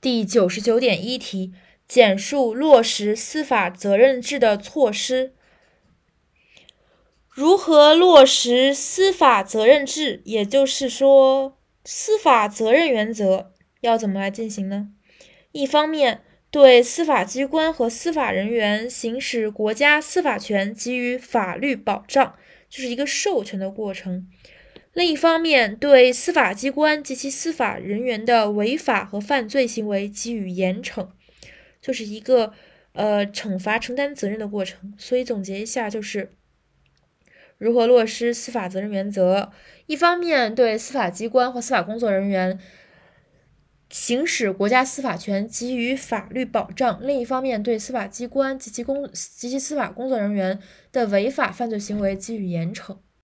第九十九点一题，简述落实司法责任制的措施。如何落实司法责任制？也就是说，司法责任原则要怎么来进行呢？一方面，对司法机关和司法人员行使国家司法权给予法律保障，就是一个授权的过程。另一方面，对司法机关及其司法人员的违法和犯罪行为给予严惩，就是一个呃惩罚承担责任的过程。所以总结一下，就是如何落实司法责任原则：一方面，对司法机关和司法工作人员行使国家司法权给予法律保障；另一方面，对司法机关及其工及其司法工作人员的违法犯罪行为给予严惩。